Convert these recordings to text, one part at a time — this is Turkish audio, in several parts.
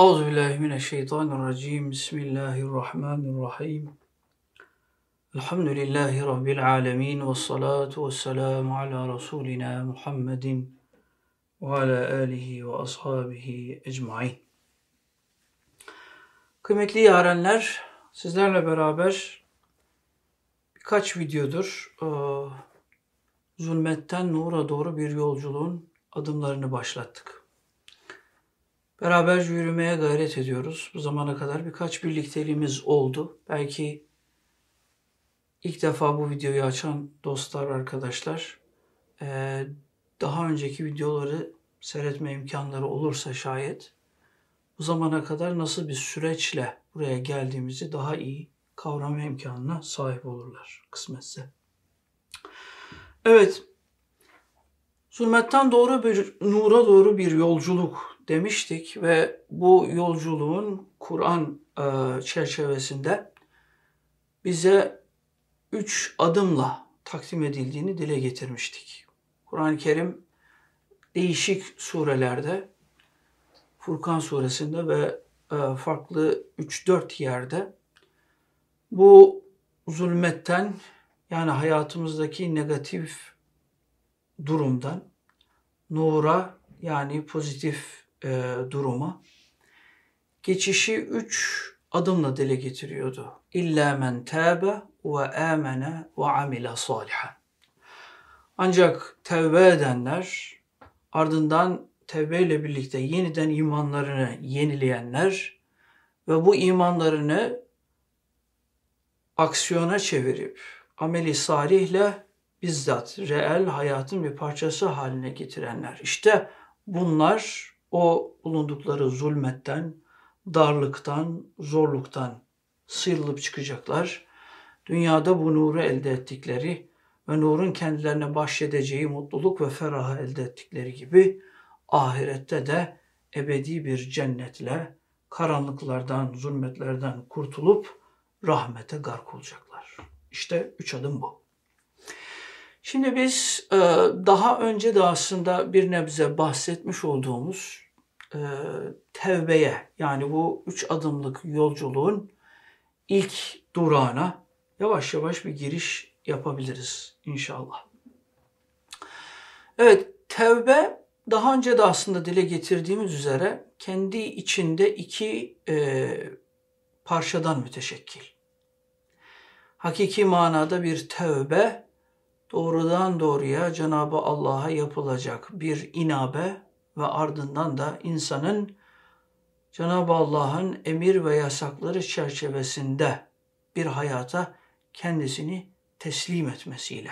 Euzu billahi mineşşeytanirracim. Bismillahirrahmanirrahim. Elhamdülillahi rabbil alamin ve salatu vesselamu ala rasulina Muhammedin ve ala alihi ve ashabihi ecmaîn. Kıymetli yarenler, sizlerle beraber birkaç videodur e, zulmetten nura doğru bir yolculuğun adımlarını başlattık. Beraber yürümeye gayret ediyoruz. Bu zamana kadar birkaç birlikteliğimiz oldu. Belki ilk defa bu videoyu açan dostlar, arkadaşlar e, daha önceki videoları seyretme imkanları olursa şayet bu zamana kadar nasıl bir süreçle buraya geldiğimizi daha iyi kavrama imkanına sahip olurlar kısmetse. Evet, zulmetten doğru bir nura doğru bir yolculuk demiştik ve bu yolculuğun Kur'an e, çerçevesinde bize üç adımla takdim edildiğini dile getirmiştik. Kur'an-ı Kerim değişik surelerde, Furkan suresinde ve e, farklı 3-4 yerde bu zulmetten yani hayatımızdaki negatif durumdan nura yani pozitif e, duruma geçişi üç adımla dile getiriyordu. İlla men tâbe ve âmene ve amile salihan. Ancak tevbe edenler ardından tevbeyle birlikte yeniden imanlarını yenileyenler ve bu imanlarını aksiyona çevirip ameli salihle bizzat reel hayatın bir parçası haline getirenler. İşte bunlar o bulundukları zulmetten, darlıktan, zorluktan sıyrılıp çıkacaklar. Dünyada bu nuru elde ettikleri ve nurun kendilerine bahşedeceği mutluluk ve ferahı elde ettikleri gibi ahirette de ebedi bir cennetle karanlıklardan, zulmetlerden kurtulup rahmete gark olacaklar. İşte üç adım bu. Şimdi biz e, daha önce de aslında bir nebze bahsetmiş olduğumuz e, tevbeye yani bu üç adımlık yolculuğun ilk durağına yavaş yavaş bir giriş yapabiliriz inşallah. Evet tevbe daha önce de aslında dile getirdiğimiz üzere kendi içinde iki e, parçadan müteşekkil. Hakiki manada bir tevbe doğrudan doğruya Cenab-ı Allah'a yapılacak bir inabe ve ardından da insanın Cenab-ı Allah'ın emir ve yasakları çerçevesinde bir hayata kendisini teslim etmesiyle.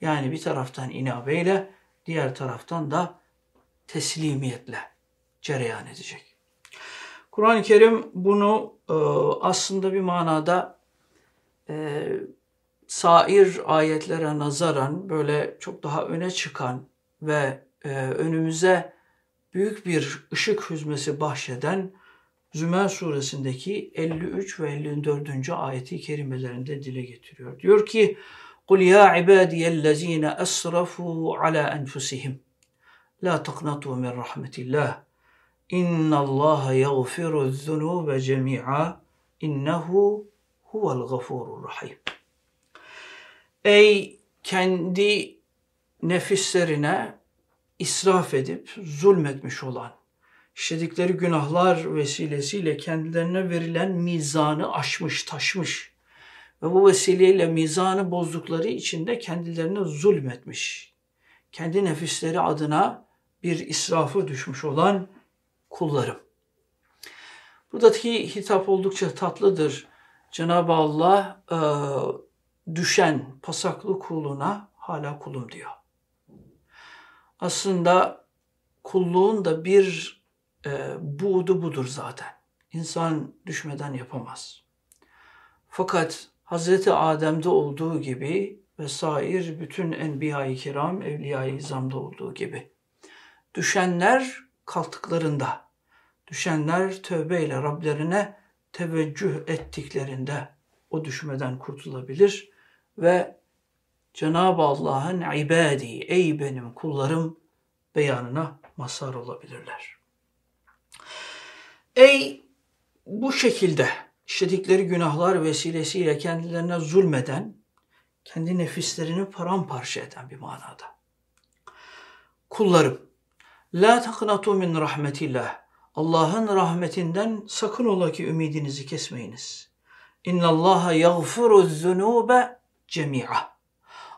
Yani bir taraftan inabeyle, diğer taraftan da teslimiyetle cereyan edecek. Kur'an-ı Kerim bunu e, aslında bir manada e, sair ayetlere nazaran böyle çok daha öne çıkan ve e, önümüze büyük bir ışık hüzmesi bahşeden Zümer suresindeki 53 ve 54. ayeti kerimelerinde dile getiriyor. Diyor ki قُلْ يَا عِبَادِيَ الَّذ۪ينَ أَسْرَفُوا عَلَى أَنْفُسِهِمْ لَا تَقْنَطُوا مِنْ رَحْمَةِ اللّٰهِ اِنَّ اللّٰهَ يَغْفِرُ الذُّنُوبَ جَمِيعًا اِنَّهُ هُوَ الْغَفُورُ الرَّحِيمُ Ey kendi nefislerine israf edip zulmetmiş olan, işledikleri günahlar vesilesiyle kendilerine verilen mizanı aşmış, taşmış ve bu vesileyle mizanı bozdukları için de kendilerine zulmetmiş. Kendi nefisleri adına bir israfı düşmüş olan kullarım. Buradaki hitap oldukça tatlıdır. Cenab-ı Allah e, düşen pasaklı kuluna hala kulum diyor. Aslında kulluğun da bir e, buğdu budur zaten. İnsan düşmeden yapamaz. Fakat Hz. Adem'de olduğu gibi ve sair bütün enbiya-i kiram, evliya-i izamda olduğu gibi. Düşenler kalktıklarında, düşenler tövbeyle Rablerine teveccüh ettiklerinde o düşmeden kurtulabilir ve Cenab-ı Allah'ın ibadi, ey benim kullarım beyanına mazhar olabilirler. Ey bu şekilde işledikleri günahlar vesilesiyle kendilerine zulmeden, kendi nefislerini paramparça eden bir manada. Kullarım, la taknatu min rahmetillah. Allah'ın rahmetinden sakın ola ki ümidinizi kesmeyiniz. İnna Allah yaghfiru zunube cemi'a.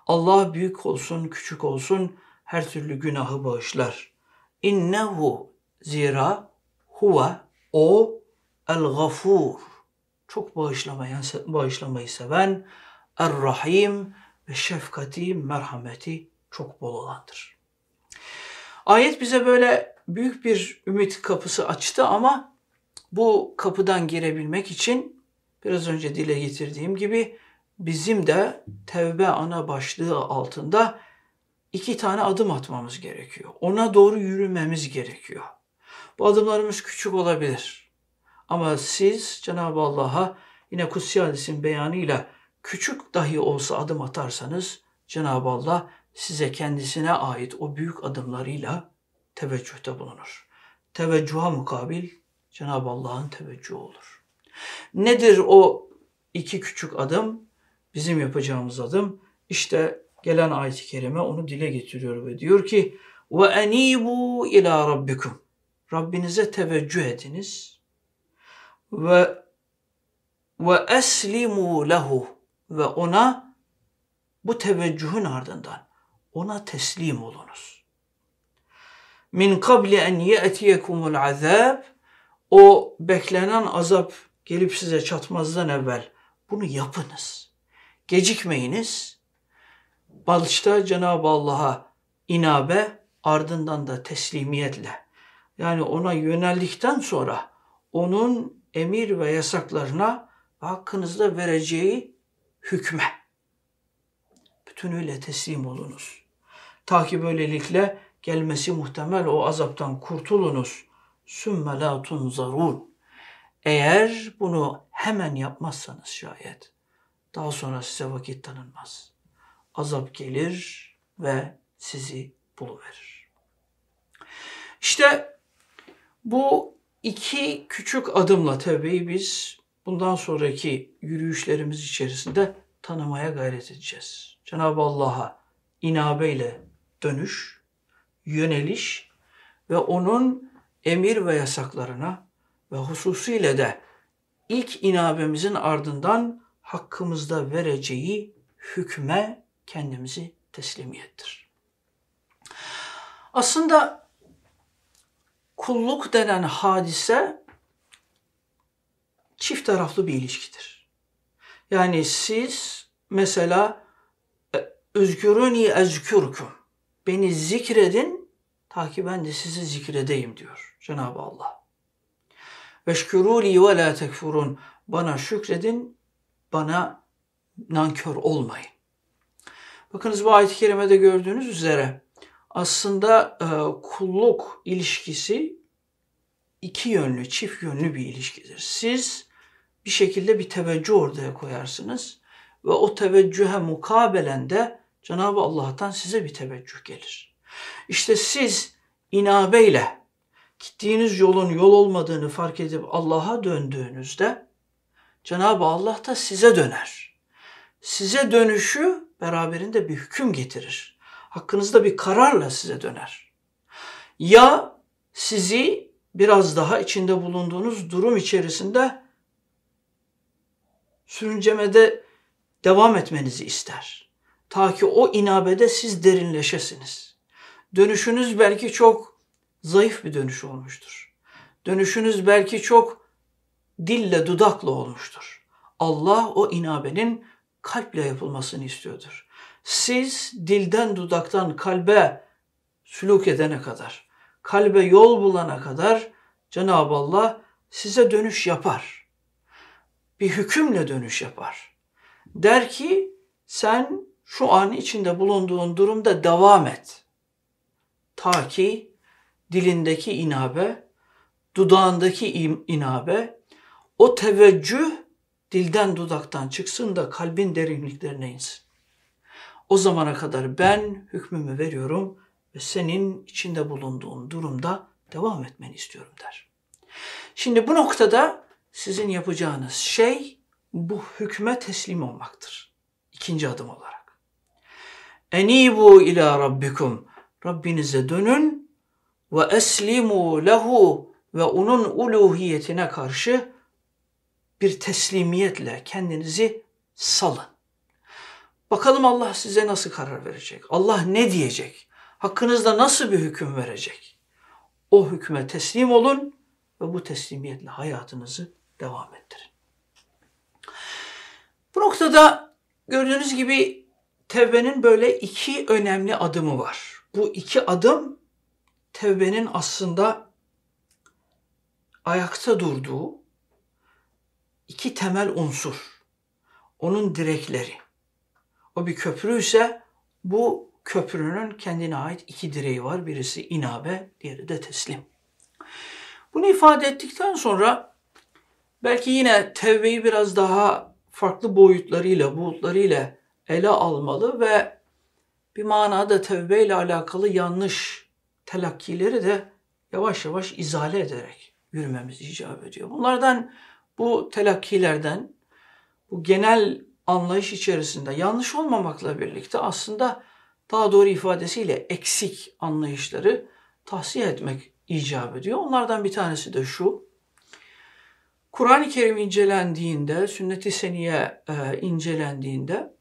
Allah büyük olsun, küçük olsun her türlü günahı bağışlar. İnnehu zira huve o el gafur. Çok bağışlamayan, bağışlamayı seven, er rahim ve şefkati, merhameti çok bol olandır. Ayet bize böyle büyük bir ümit kapısı açtı ama bu kapıdan girebilmek için biraz önce dile getirdiğim gibi bizim de tevbe ana başlığı altında iki tane adım atmamız gerekiyor. Ona doğru yürümemiz gerekiyor. Bu adımlarımız küçük olabilir. Ama siz Cenab-ı Allah'a yine Kutsi Hadis'in beyanıyla küçük dahi olsa adım atarsanız Cenab-ı Allah size kendisine ait o büyük adımlarıyla teveccühte bulunur. Teveccüha mukabil Cenab-ı Allah'ın teveccühü olur. Nedir o iki küçük adım? Bizim yapacağımız adım işte gelen ayet-i kerime onu dile getiriyor ve diyor ki ve enibu ila rabbikum. Rabbinize teveccüh ediniz ve ve eslimu lehu ve ona bu teveccühün ardından ona teslim olunuz. Min kabli en ye'tiyekumul azab o beklenen azap gelip size çatmazdan evvel bunu yapınız. Gecikmeyiniz. Başta Cenab-ı Allah'a inabe ardından da teslimiyetle yani ona yöneldikten sonra onun emir ve yasaklarına hakkınızda vereceği hükme bütünüyle teslim olunuz. Ta ki böylelikle gelmesi muhtemel o azaptan kurtulunuz. Sümme la tunzarun. Eğer bunu hemen yapmazsanız şayet daha sonra size vakit tanınmaz. Azap gelir ve sizi buluverir. İşte bu iki küçük adımla tevbeyi biz bundan sonraki yürüyüşlerimiz içerisinde tanımaya gayret edeceğiz. Cenab-ı Allah'a inabeyle dönüş, yöneliş ve onun emir ve yasaklarına ve hususiyle de ilk inabemizin ardından hakkımızda vereceği hükme kendimizi teslimiyettir. Aslında kulluk denen hadise çift taraflı bir ilişkidir. Yani siz mesela özgürüni ezkürküm beni zikredin ta ki ben de sizi zikredeyim diyor Cenab-ı Allah. Veşkürûli ve la tekfurun bana şükredin bana nankör olmayın. Bakınız bu ayet-i kerimede gördüğünüz üzere aslında e, kulluk ilişkisi iki yönlü, çift yönlü bir ilişkidir. Siz bir şekilde bir teveccüh ortaya koyarsınız ve o teveccühe mukabelen de Cenab-ı Allah'tan size bir teveccüh gelir. İşte siz inabeyle gittiğiniz yolun yol olmadığını fark edip Allah'a döndüğünüzde Cenab-ı Allah da size döner. Size dönüşü beraberinde bir hüküm getirir. Hakkınızda bir kararla size döner. Ya sizi biraz daha içinde bulunduğunuz durum içerisinde sürüncemede devam etmenizi ister. Ta ki o inabede siz derinleşesiniz. Dönüşünüz belki çok zayıf bir dönüş olmuştur. Dönüşünüz belki çok dille dudakla olmuştur. Allah o inabenin kalple yapılmasını istiyordur. Siz dilden dudaktan kalbe sülük edene kadar, kalbe yol bulana kadar Cenab-ı Allah size dönüş yapar. Bir hükümle dönüş yapar. Der ki sen şu an içinde bulunduğun durumda devam et. Ta ki dilindeki inabe, dudağındaki inabe, o teveccüh dilden dudaktan çıksın da kalbin derinliklerine insin. O zamana kadar ben hükmümü veriyorum ve senin içinde bulunduğun durumda devam etmeni istiyorum der. Şimdi bu noktada sizin yapacağınız şey bu hükme teslim olmaktır. İkinci adım olarak. Enibu ila rabbikum. Rabbinize dönün ve eslimu lehu ve onun uluhiyetine karşı bir teslimiyetle kendinizi salın. Bakalım Allah size nasıl karar verecek? Allah ne diyecek? Hakkınızda nasıl bir hüküm verecek? O hükme teslim olun ve bu teslimiyetle hayatınızı devam ettirin. Bu noktada gördüğünüz gibi tevbenin böyle iki önemli adımı var. Bu iki adım tevbenin aslında ayakta durduğu iki temel unsur. Onun direkleri. O bir köprü ise bu köprünün kendine ait iki direği var. Birisi inabe, diğeri de teslim. Bunu ifade ettikten sonra belki yine tevbeyi biraz daha farklı boyutlarıyla, buğutlarıyla ele almalı ve bir manada tevbe ile alakalı yanlış telakkileri de yavaş yavaş izale ederek yürümemiz icap ediyor. Bunlardan bu telakkilerden, bu genel anlayış içerisinde yanlış olmamakla birlikte aslında daha doğru ifadesiyle eksik anlayışları tahsiye etmek icap ediyor. Onlardan bir tanesi de şu. Kur'an-ı Kerim incelendiğinde, sünnet-i seniye e, incelendiğinde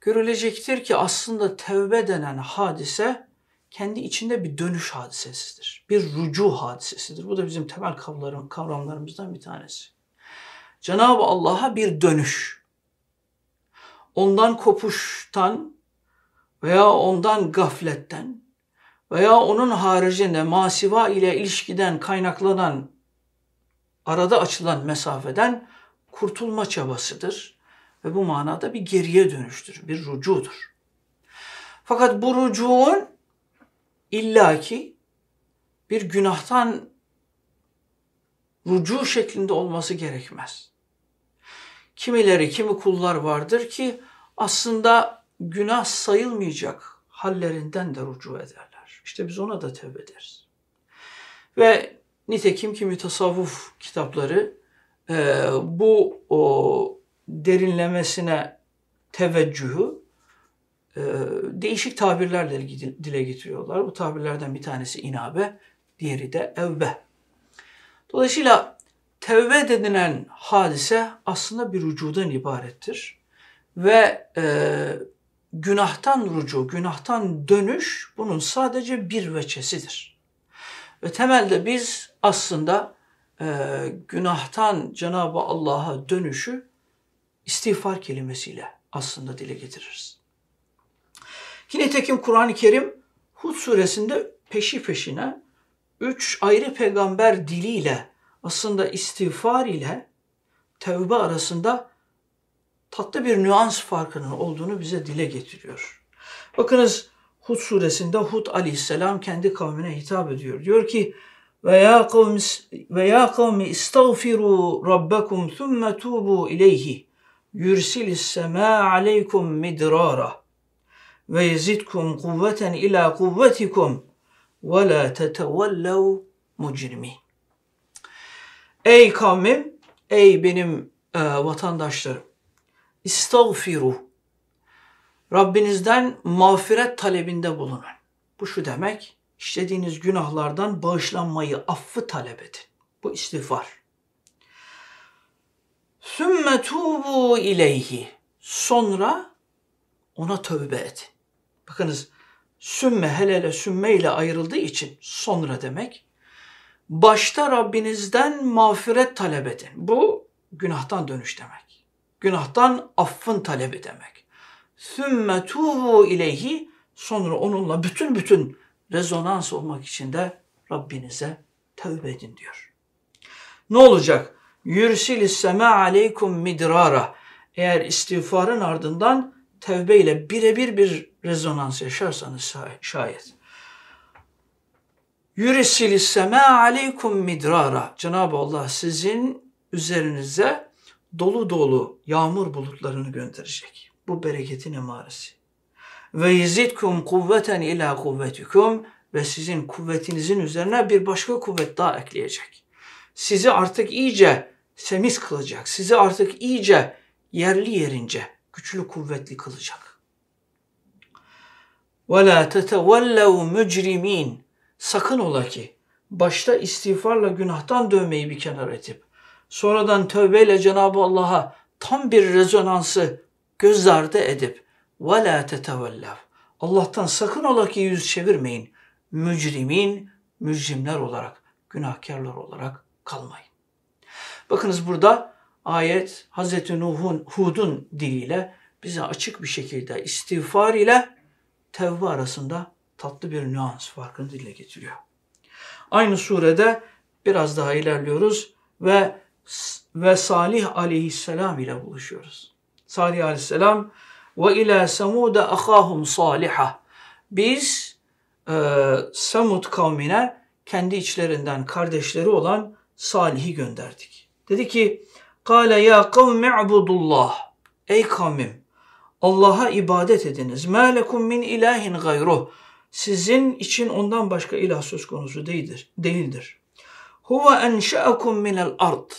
görülecektir ki aslında tevbe denen hadise kendi içinde bir dönüş hadisesidir. Bir rucu hadisesidir. Bu da bizim temel kavramlarım, kavramlarımızdan bir tanesi. Cenab-ı Allah'a bir dönüş. Ondan kopuştan veya ondan gafletten veya onun haricinde masiva ile ilişkiden kaynaklanan arada açılan mesafeden kurtulma çabasıdır ve bu manada bir geriye dönüştür, bir rucudur. Fakat bu rucuğun illaki bir günahtan rucu şeklinde olması gerekmez. Kimileri, kimi kullar vardır ki aslında günah sayılmayacak hallerinden de rucu ederler. İşte biz ona da tevbe ederiz. Ve nitekim kimi tasavvuf kitapları e, bu o, derinlemesine teveccühü e, değişik tabirlerle dile getiriyorlar. Bu tabirlerden bir tanesi inabe, diğeri de evbe. Dolayısıyla tevbe denilen hadise aslında bir rücudan ibarettir. Ve e, günahtan rucu, günahtan dönüş bunun sadece bir veçesidir. Ve temelde biz aslında e, günahtan Cenab-ı Allah'a dönüşü istiğfar kelimesiyle aslında dile getiririz. Yine tekim Kur'an-ı Kerim Hud suresinde peşi peşine üç ayrı peygamber diliyle aslında istiğfar ile tevbe arasında tatlı bir nüans farkının olduğunu bize dile getiriyor. Bakınız Hud suresinde Hud aleyhisselam kendi kavmine hitap ediyor. Diyor ki ve ya kavmi ve ya kavmi istagfiru rabbakum thumma tubu ileyhi yursilis sema aleykum midrara ve yezidkum kuvveten ila kuvvetikum ve la tetevellev mujrimin. Ey kavmim, ey benim e, vatandaşlarım, istagfiru. Rabbinizden mağfiret talebinde bulunun. Bu şu demek, işlediğiniz günahlardan bağışlanmayı, affı talep edin. Bu istiğfar. Sümme tubu ileyhi. Sonra ona tövbe edin. Bakınız sümme hele sümme ile ayrıldığı için sonra demek. Başta Rabbinizden mağfiret talep edin. Bu günahtan dönüş demek. Günahtan affın talebi demek. Sümme tubu ileyhi sonra onunla bütün bütün rezonans olmak için de Rabbinize tövbe edin diyor. Ne olacak? Yürsilis sema aleykum midrara. Eğer istiğfarın ardından tevbe ile birebir bir rezonans yaşarsanız şayet. Yürisilis sema aleykum midrara. Cenab-ı Allah sizin üzerinize dolu dolu yağmur bulutlarını gönderecek. Bu bereketin emaresi. Ve yizidkum kuvveten ila kuvvetikum ve sizin kuvvetinizin üzerine bir başka kuvvet daha ekleyecek. sizi artık iyice semiz kılacak. Sizi artık iyice yerli yerince güçlü kuvvetli kılacak. وَلَا تَتَوَلَّوْا مُجْرِم۪ينَ Sakın ola ki başta istiğfarla günahtan dövmeyi bir kenara etip sonradan tövbeyle Cenab-ı Allah'a tam bir rezonansı göz ardı edip وَلَا تَتَوَلَّوْا Allah'tan sakın ola ki yüz çevirmeyin. Mücrimin, mücrimler olarak, günahkarlar olarak kalmayın. Bakınız burada ayet Hazreti Nuh'un, Hud'un diliyle bize açık bir şekilde istiğfar ile tevbe arasında tatlı bir nüans farkını dile getiriyor. Aynı surede biraz daha ilerliyoruz ve ve Salih aleyhisselam ile buluşuyoruz. Salih aleyhisselam ve ila semuda ahahum saliha. Biz e, Samud kavmine kendi içlerinden kardeşleri olan Salih'i gönderdik. Dedi ki Kale ya kavmi ibudullah. Ey kavmim Allah'a ibadet ediniz. Lekum min ilahin gayruh. Sizin için ondan başka ilah söz konusu değildir. değildir. Huve enşa'akum minel ard.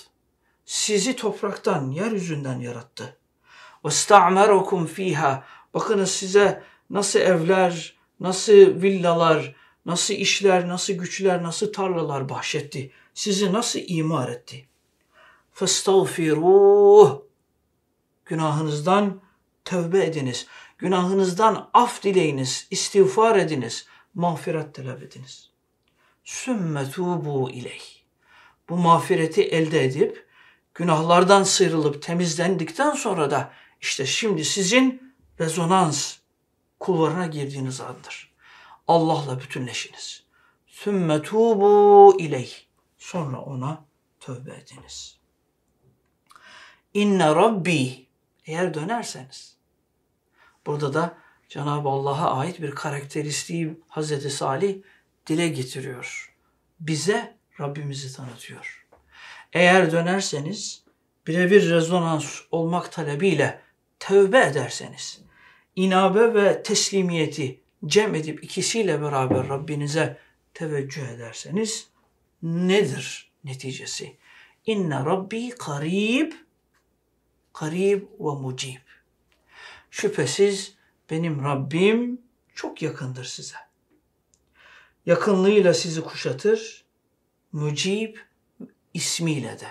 Sizi topraktan, yeryüzünden yarattı. Ve sta'merakum fiha. Bakınız size nasıl evler, nasıl villalar, nasıl işler, nasıl güçler, nasıl tarlalar bahşetti. Sizi nasıl imar etti. Festağfiruh. Günahınızdan tövbe ediniz. Günahınızdan af dileyiniz, istiğfar ediniz, mağfiret talep ediniz. Sümme tubu ileyh. Bu mağfireti elde edip günahlardan sıyrılıp temizlendikten sonra da işte şimdi sizin rezonans kulvarına girdiğiniz andır. Allah'la bütünleşiniz. Sümme tubu ileyh. Sonra ona tövbe ediniz. İnne Rabbi eğer dönerseniz. Burada da Cenab-ı Allah'a ait bir karakteristiği Hazreti Salih dile getiriyor. Bize Rabbimizi tanıtıyor. Eğer dönerseniz birebir rezonans olmak talebiyle tövbe ederseniz, inabe ve teslimiyeti cem edip ikisiyle beraber Rabbinize teveccüh ederseniz nedir neticesi? İnne Rabbi karib, karib ve mucib. Şüphesiz benim Rabbim çok yakındır size. Yakınlığıyla sizi kuşatır, mucib ismiyle de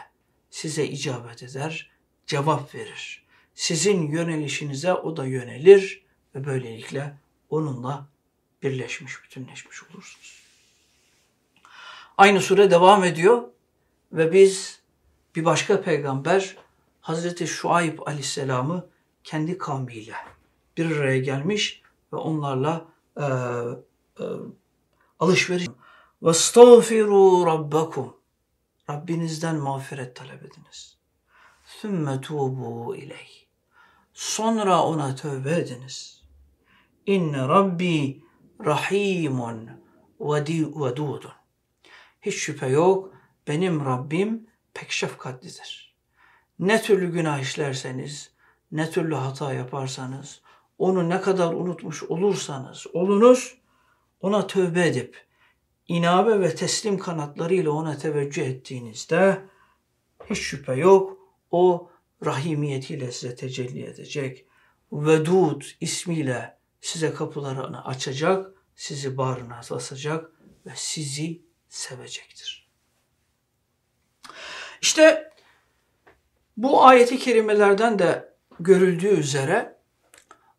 size icabet eder, cevap verir. Sizin yönelişinize o da yönelir ve böylelikle onunla birleşmiş, bütünleşmiş olursunuz. Aynı sure devam ediyor ve biz bir başka peygamber Hazreti Şuayb aleyhisselamı kendi kavmiyle bir araya gelmiş ve onlarla e, e, alışveriş ve stağfiru rabbakum Rabbinizden mağfiret talep ediniz. Sümme tubu ileyh. Sonra ona tövbe ediniz. İnne Rabbi rahimun vedudun. Hiç şüphe yok benim Rabbim pek şefkatlidir. Ne türlü günah işlerseniz, ne türlü hata yaparsanız, onu ne kadar unutmuş olursanız olunuz, ona tövbe edip, inabe ve teslim kanatlarıyla ona teveccüh ettiğinizde hiç şüphe yok o rahimiyetiyle size tecelli edecek. Vedud ismiyle size kapılarını açacak, sizi bağrına basacak ve sizi sevecektir. İşte bu ayeti kerimelerden de görüldüğü üzere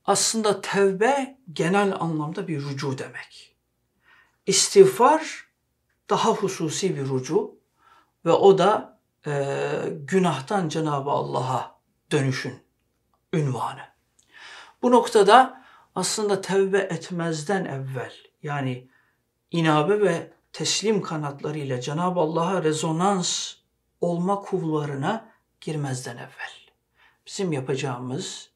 aslında tevbe genel anlamda bir rucu demek. İstiğfar daha hususi bir rucu ve o da e, günahtan Cenab-ı Allah'a dönüşün ünvanı. Bu noktada aslında tevbe etmezden evvel yani inabe ve teslim kanatlarıyla Cenab-ı Allah'a rezonans olma kulvarına girmezden evvel. Bizim yapacağımız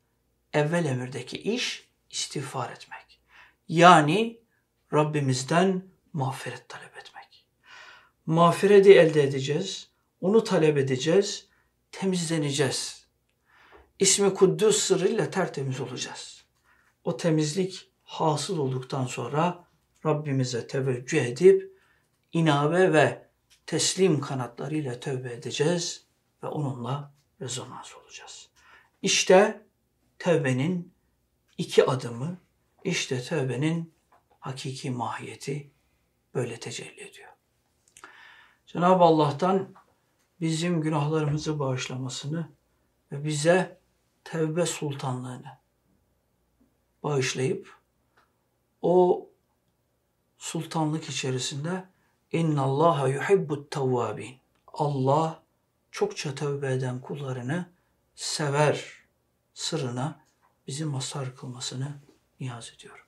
evvel emirdeki iş istiğfar etmek. Yani Rabbimizden mağfiret talep etmek. Mağfireti elde edeceğiz, onu talep edeceğiz, temizleneceğiz. İsmi Kuddüs sırrıyla tertemiz olacağız. O temizlik hasıl olduktan sonra Rabbimize teveccüh edip inabe ve teslim kanatlarıyla tövbe edeceğiz ve onunla rezonans olacağız. İşte tövbenin iki adımı, işte tövbenin hakiki mahiyeti böyle tecelli ediyor. Cenab-ı Allah'tan bizim günahlarımızı bağışlamasını ve bize tevbe sultanlığını bağışlayıp o sultanlık içerisinde inna Allaha yuhibbut tevvabin. Allah çokça tövbe eden kullarını sever sırrına bizi mazhar kılmasını niyaz ediyorum.